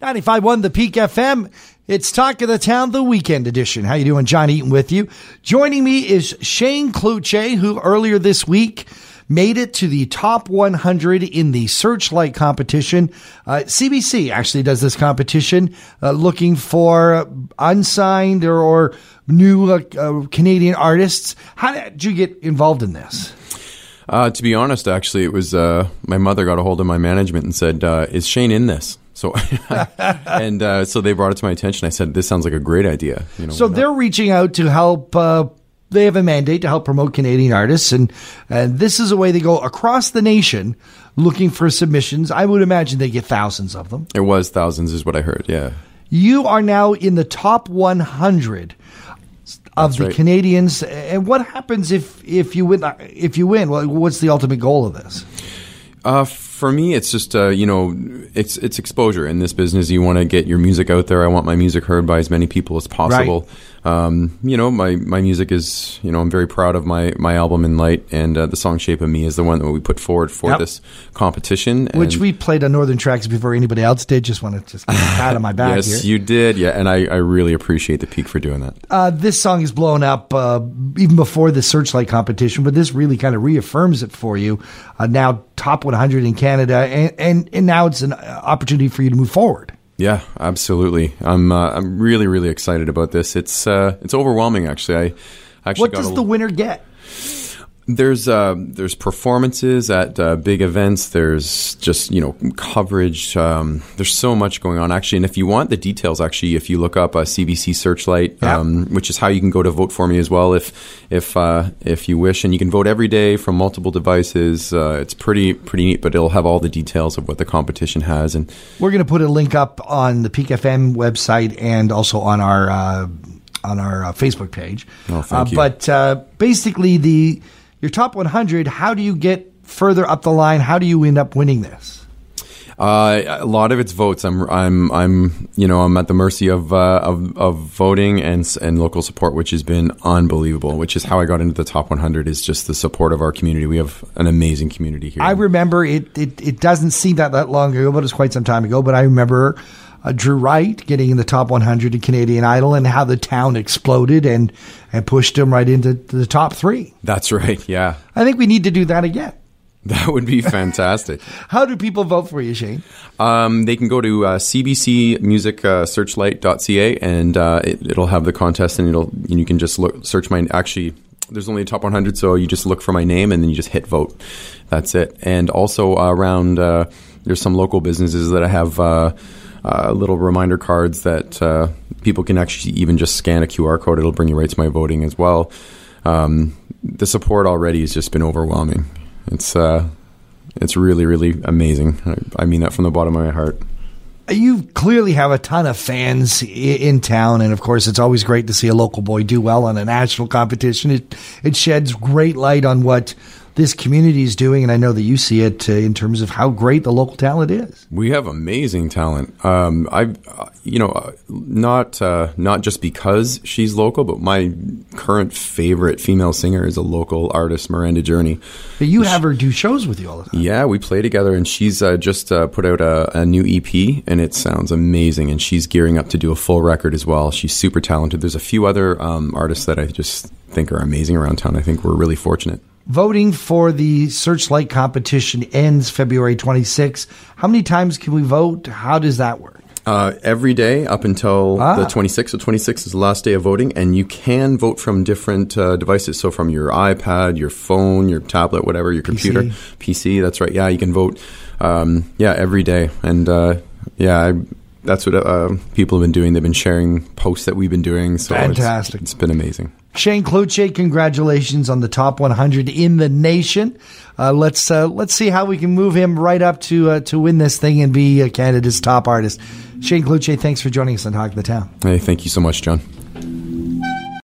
95.1 The Peak FM. It's Talk of the Town, the weekend edition. How you doing? John Eaton with you. Joining me is Shane Cloutier, who earlier this week made it to the top 100 in the Searchlight competition. Uh, CBC actually does this competition, uh, looking for unsigned or, or new uh, uh, Canadian artists. How did you get involved in this? Uh, to be honest, actually, it was uh, my mother got a hold of my management and said, "Is Shane in this?" So, and uh, so they brought it to my attention. I said, "This sounds like a great idea." You know, so they're reaching out to help. Uh, they have a mandate to help promote Canadian artists, and and this is a way they go across the nation looking for submissions. I would imagine they get thousands of them. It was thousands, is what I heard. Yeah, you are now in the top 100 of That's the right. Canadians. And what happens if if you win? If you win, well, what's the ultimate goal of this? Uh, for me, it's just uh, you know, it's it's exposure in this business. You want to get your music out there. I want my music heard by as many people as possible. Right. Um, you know, my, my music is you know I'm very proud of my, my album in light, and uh, the song "Shape of Me" is the one that we put forward for yep. this competition, which we played on Northern Tracks before anybody else did. Just want to just pat on my back. yes, here. you did. Yeah, and I, I really appreciate the peak for doing that. Uh, this song is blown up uh, even before the Searchlight competition, but this really kind of reaffirms it for you. Uh, now top 100 in Canada, and, and, and now it's an opportunity for you to move forward. Yeah, absolutely. I'm uh, I'm really really excited about this. It's uh, it's overwhelming actually. I actually what does the winner get? There's uh, there's performances at uh, big events. There's just you know coverage. Um, there's so much going on actually. And if you want the details, actually, if you look up a uh, CBC Searchlight, yeah. um, which is how you can go to vote for me as well, if if uh, if you wish, and you can vote every day from multiple devices. Uh, it's pretty pretty neat, but it'll have all the details of what the competition has. And we're going to put a link up on the Peak FM website and also on our uh, on our Facebook page. Oh, thank you. But basically the your top 100, how do you get further up the line? How do you end up winning this? Uh, a lot of it's votes. I'm, I'm, I'm, you know, I'm at the mercy of, uh, of, of voting and and local support, which has been unbelievable. Which is how I got into the top 100. Is just the support of our community. We have an amazing community here. I remember it. It, it doesn't seem that that long ago, but it's quite some time ago. But I remember uh, Drew Wright getting in the top 100 in Canadian Idol and how the town exploded and, and pushed him right into the top three. That's right. Yeah. I think we need to do that again. That would be fantastic. How do people vote for you, Shane? Um, they can go to uh, cbcmusicsearchlight.ca uh, and uh, it, will have the contest, and it'll and you can just look search my actually. There's only a top 100, so you just look for my name and then you just hit vote. That's it. And also uh, around uh, there's some local businesses that I have uh, little reminder cards that uh, people can actually even just scan a QR code. It'll bring you right to my voting as well. Um, the support already has just been overwhelming. It's uh, it's really really amazing. I, I, mean that from the bottom of my heart. You clearly have a ton of fans in town, and of course, it's always great to see a local boy do well on a national competition. It it sheds great light on what this community is doing, and I know that you see it uh, in terms of how great the local talent is. We have amazing talent. Um, I, uh, you know, uh, not uh, not just because she's local, but my current favorite female singer is a local artist, Miranda Journey. But you have her do shows with you all the time. Yeah, we play together, and she's uh, just uh, put out a, a, new EP, and it sounds amazing. And she's gearing up to do a full record as well. She's super talented. There's a few other um, artists that I just think are amazing around town. I think we're really fortunate. Voting for the Searchlight competition ends February 26. How many times can we vote? How does that work? Uh, every day up until ah. the 26th. So 26th is the last day of voting, and you can vote from different uh, devices. So from your iPad, your phone, your tablet, whatever, your computer, PC. PC that's right. Yeah, you can vote. Um, yeah, every day, and uh, yeah, I, that's what uh, people have been doing. They've been sharing posts that we've been doing. So fantastic! it's, it's been amazing. Shane Cloutier, congratulations on the top 100 in the nation. Uh, let's uh, let's see how we can move him right up to uh, to win this thing and be Canada's top artist. Shane Cloutier, thanks for joining us on Talk of the Town. Hey, thank you so much, John.